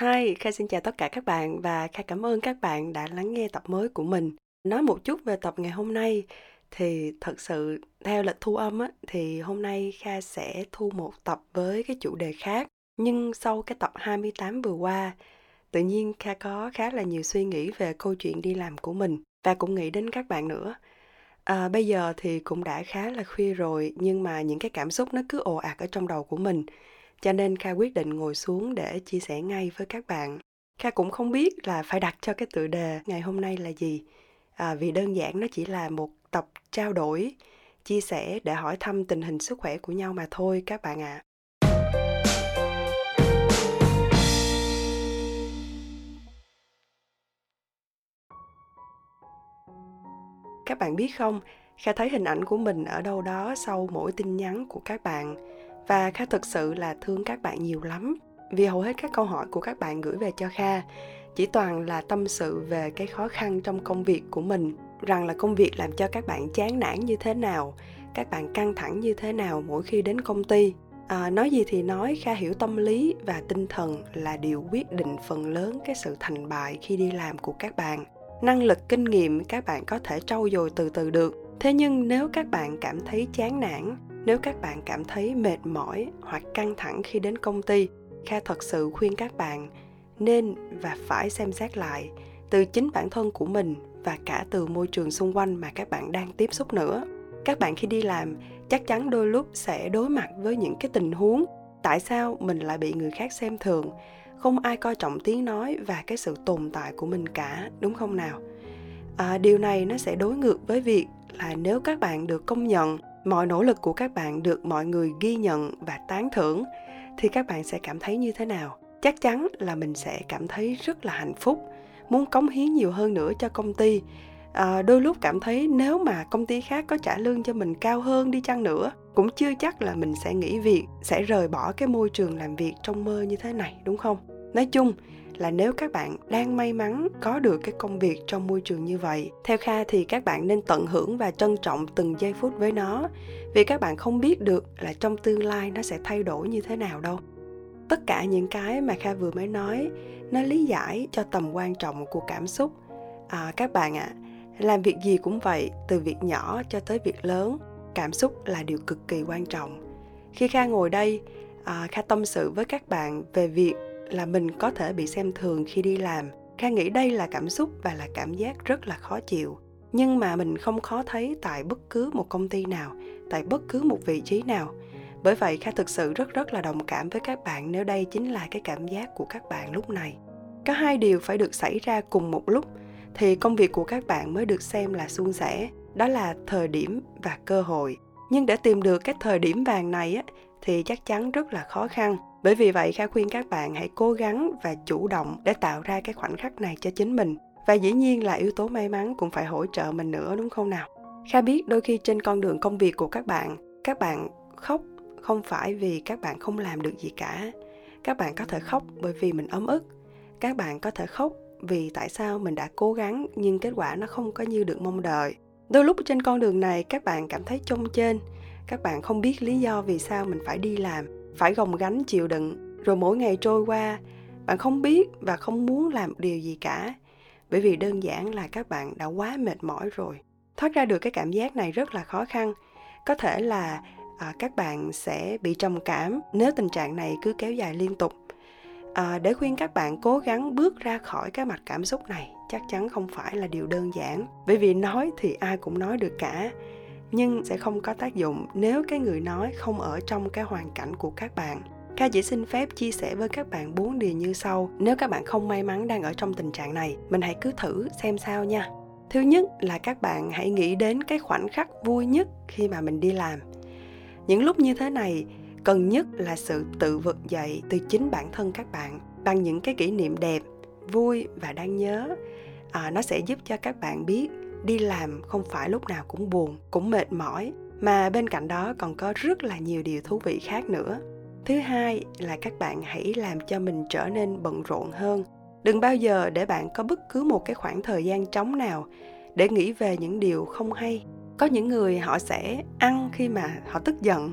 Hi, Kha xin chào tất cả các bạn và Kha cảm ơn các bạn đã lắng nghe tập mới của mình. Nói một chút về tập ngày hôm nay thì thật sự theo lịch thu âm á thì hôm nay Kha sẽ thu một tập với cái chủ đề khác. Nhưng sau cái tập 28 vừa qua, tự nhiên Kha có khá là nhiều suy nghĩ về câu chuyện đi làm của mình và cũng nghĩ đến các bạn nữa. À, bây giờ thì cũng đã khá là khuya rồi nhưng mà những cái cảm xúc nó cứ ồ ạt ở trong đầu của mình cho nên Kha quyết định ngồi xuống để chia sẻ ngay với các bạn. Kha cũng không biết là phải đặt cho cái tựa đề ngày hôm nay là gì, à, vì đơn giản nó chỉ là một tập trao đổi, chia sẻ để hỏi thăm tình hình sức khỏe của nhau mà thôi các bạn ạ. À. Các bạn biết không, Kha thấy hình ảnh của mình ở đâu đó sau mỗi tin nhắn của các bạn và Kha thực sự là thương các bạn nhiều lắm vì hầu hết các câu hỏi của các bạn gửi về cho Kha chỉ toàn là tâm sự về cái khó khăn trong công việc của mình rằng là công việc làm cho các bạn chán nản như thế nào các bạn căng thẳng như thế nào mỗi khi đến công ty. À, nói gì thì nói kha hiểu tâm lý và tinh thần là điều quyết định phần lớn cái sự thành bại khi đi làm của các bạn. Năng lực kinh nghiệm các bạn có thể trau dồi từ từ được. Thế nhưng nếu các bạn cảm thấy chán nản nếu các bạn cảm thấy mệt mỏi hoặc căng thẳng khi đến công ty kha thật sự khuyên các bạn nên và phải xem xét lại từ chính bản thân của mình và cả từ môi trường xung quanh mà các bạn đang tiếp xúc nữa. Các bạn khi đi làm chắc chắn đôi lúc sẽ đối mặt với những cái tình huống tại sao mình lại bị người khác xem thường. Không ai coi trọng tiếng nói và cái sự tồn tại của mình cả đúng không nào? À, điều này nó sẽ đối ngược với việc là nếu các bạn được công nhận mọi nỗ lực của các bạn được mọi người ghi nhận và tán thưởng thì các bạn sẽ cảm thấy như thế nào? Chắc chắn là mình sẽ cảm thấy rất là hạnh phúc muốn cống hiến nhiều hơn nữa cho công ty. À, đôi lúc cảm thấy nếu mà công ty khác có trả lương cho mình cao hơn đi chăng nữa cũng chưa chắc là mình sẽ nghỉ việc sẽ rời bỏ cái môi trường làm việc trong mơ như thế này đúng không? Nói chung là nếu các bạn đang may mắn có được cái công việc trong môi trường như vậy. Theo kha thì các bạn nên tận hưởng và trân trọng từng giây phút với nó vì các bạn không biết được là trong tương lai nó sẽ thay đổi như thế nào đâu. Tất cả những cái mà kha vừa mới nói nó lý giải cho tầm quan trọng của cảm xúc. À, các bạn ạ à, làm việc gì cũng vậy từ việc nhỏ cho tới việc lớn cảm xúc là điều cực kỳ quan trọng. Khi kha ngồi đây à, kha tâm sự với các bạn về việc là mình có thể bị xem thường khi đi làm. Kha nghĩ đây là cảm xúc và là cảm giác rất là khó chịu. Nhưng mà mình không khó thấy tại bất cứ một công ty nào tại bất cứ một vị trí nào. Bởi vậy kha thực sự rất rất là đồng cảm với các bạn nếu đây chính là cái cảm giác của các bạn lúc này. Có hai điều phải được xảy ra cùng một lúc thì công việc của các bạn mới được xem là suôn sẻ đó là thời điểm và cơ hội. Nhưng để tìm được cái thời điểm vàng này á, thì chắc chắn rất là khó khăn bởi vì vậy, kha khuyên các bạn hãy cố gắng và chủ động để tạo ra cái khoảnh khắc này cho chính mình. Và dĩ nhiên là yếu tố may mắn cũng phải hỗ trợ mình nữa, đúng không nào? Kha biết đôi khi trên con đường công việc của các bạn các bạn khóc không phải vì các bạn không làm được gì cả. Các bạn có thể khóc bởi vì mình ấm ức. Các bạn có thể khóc vì tại sao mình đã cố gắng nhưng kết quả nó không có như được mong đợi. Đôi lúc trên con đường này, các bạn cảm thấy chông trên các bạn không biết lý do vì sao mình phải đi làm phải gồng gánh chịu đựng. Rồi mỗi ngày trôi qua bạn không biết và không muốn làm điều gì cả. Bởi vì đơn giản là các bạn đã quá mệt mỏi rồi. Thoát ra được cái cảm giác này rất là khó khăn. Có thể là à, các bạn sẽ bị trầm cảm nếu tình trạng này cứ kéo dài liên tục. À, để khuyên các bạn cố gắng bước ra khỏi cái mặt cảm xúc này chắc chắn không phải là điều đơn giản. Bởi vì nói thì ai cũng nói được cả nhưng sẽ không có tác dụng nếu cái người nói không ở trong cái hoàn cảnh của các bạn. Kha chỉ xin phép chia sẻ với các bạn bốn điều như sau Nếu các bạn không may mắn đang ở trong tình trạng này Mình hãy cứ thử xem sao nha. Thứ nhất là các bạn hãy nghĩ đến cái khoảnh khắc vui nhất khi mà mình đi làm. Những lúc như thế này cần nhất là sự tự vực dậy từ chính bản thân các bạn bằng những cái kỷ niệm đẹp vui và đáng nhớ. À, nó sẽ giúp cho các bạn biết đi làm không phải lúc nào cũng buồn cũng mệt mỏi mà bên cạnh đó còn có rất là nhiều điều thú vị khác nữa. Thứ hai là các bạn hãy làm cho mình trở nên bận rộn hơn. Đừng bao giờ để bạn có bất cứ một cái khoảng thời gian trống nào để nghĩ về những điều không hay. Có những người họ sẽ ăn khi mà họ tức giận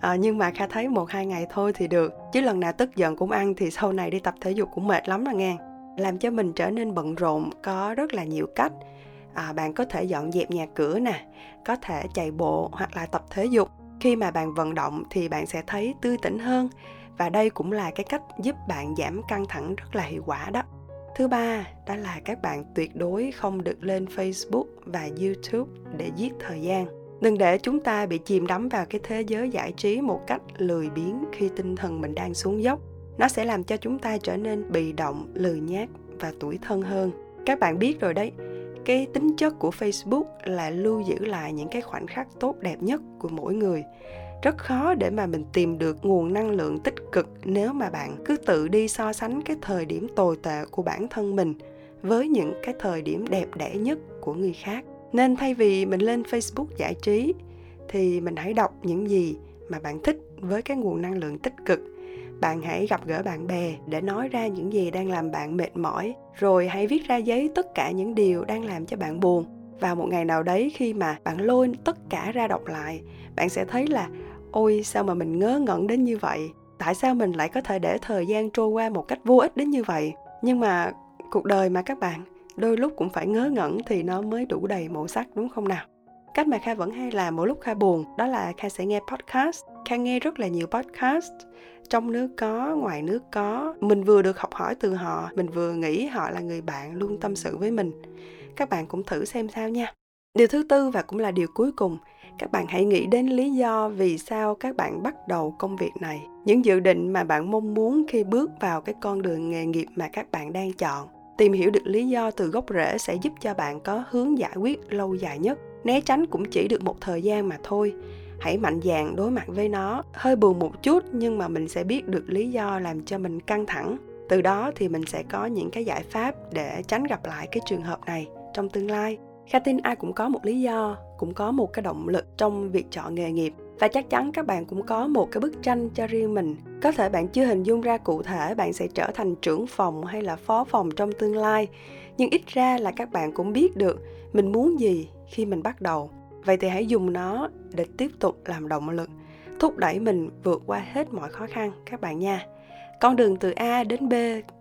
à, nhưng mà kha thấy một hai ngày thôi thì được chứ lần nào tức giận cũng ăn thì sau này đi tập thể dục cũng mệt lắm là nghe. Làm cho mình trở nên bận rộn có rất là nhiều cách à, bạn có thể dọn dẹp nhà cửa nè có thể chạy bộ hoặc là tập thể dục. Khi mà bạn vận động thì bạn sẽ thấy tươi tỉnh hơn và đây cũng là cái cách giúp bạn giảm căng thẳng rất là hiệu quả đó. Thứ ba đó là các bạn tuyệt đối không được lên facebook và youtube để giết thời gian. Đừng để chúng ta bị chìm đắm vào cái thế giới giải trí một cách lười biếng khi tinh thần mình đang xuống dốc. Nó sẽ làm cho chúng ta trở nên bị động lười nhác và tuổi thân hơn. Các bạn biết rồi đấy cái tính chất của facebook là lưu giữ lại những cái khoảnh khắc tốt đẹp nhất của mỗi người. Rất khó để mà mình tìm được nguồn năng lượng tích cực nếu mà bạn cứ tự đi so sánh cái thời điểm tồi tệ của bản thân mình với những cái thời điểm đẹp đẽ nhất của người khác. Nên thay vì mình lên facebook giải trí, thì mình hãy đọc những gì mà bạn thích với cái nguồn năng lượng tích cực bạn hãy gặp gỡ bạn bè để nói ra những gì đang làm bạn mệt mỏi, rồi hãy viết ra giấy tất cả những điều đang làm cho bạn buồn. Vào một ngày nào đấy khi mà bạn lôi tất cả ra đọc lại, bạn sẽ thấy là, ôi, sao mà mình ngớ ngẩn đến như vậy? Tại sao mình lại có thể để thời gian trôi qua một cách vô ích đến như vậy? Nhưng mà cuộc đời mà các bạn, đôi lúc cũng phải ngớ ngẩn thì nó mới đủ đầy màu sắc, đúng không nào? Cách mà kha vẫn hay làm mỗi lúc kha buồn, đó là kha sẽ nghe podcast. Khang nghe rất là nhiều podcast. Trong nước có, ngoài nước có. Mình vừa được học hỏi từ họ, mình vừa nghĩ họ là người bạn luôn tâm sự với mình. Các bạn cũng thử xem sao nha. Điều thứ tư và cũng là điều cuối cùng, các bạn hãy nghĩ đến lý do vì sao các bạn bắt đầu công việc này. Những dự định mà bạn mong muốn khi bước vào cái con đường nghề nghiệp mà các bạn đang chọn. Tìm hiểu được lý do từ gốc rễ sẽ giúp cho bạn có hướng giải quyết lâu dài nhất. Né tránh cũng chỉ được một thời gian mà thôi hãy mạnh dạn đối mặt với nó. Hơi buồn một chút nhưng mà mình sẽ biết được lý do làm cho mình căng thẳng. Từ đó thì mình sẽ có những cái giải pháp để tránh gặp lại cái trường hợp này trong tương lai. Kha tin ai cũng có một lý do, cũng có một cái động lực trong việc chọn nghề nghiệp. Và chắc chắn các bạn cũng có một cái bức tranh cho riêng mình. Có thể bạn chưa hình dung ra cụ thể bạn sẽ trở thành trưởng phòng hay là phó phòng trong tương lai. Nhưng ít ra là các bạn cũng biết được mình muốn gì khi mình bắt đầu vậy thì hãy dùng nó để tiếp tục làm động lực, thúc đẩy mình vượt qua hết mọi khó khăn, các bạn nha. Con đường từ a đến b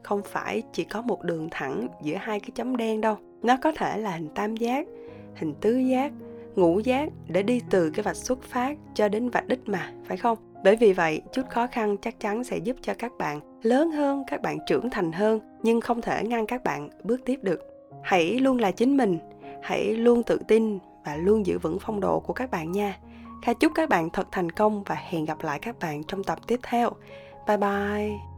không phải chỉ có một đường thẳng giữa hai cái chấm đen đâu. Nó có thể là hình tam giác, hình tứ giác, ngũ giác để đi từ cái vạch xuất phát cho đến vạch đích mà, phải không? Bởi vì vậy, chút khó khăn chắc chắn sẽ giúp cho các bạn lớn hơn, các bạn trưởng thành hơn, nhưng không thể ngăn các bạn bước tiếp được. Hãy luôn là chính mình, hãy luôn tự tin và luôn giữ vững phong độ của các bạn nha. Kha chúc các bạn thật thành công và hẹn gặp lại các bạn trong tập tiếp theo. Bye bye.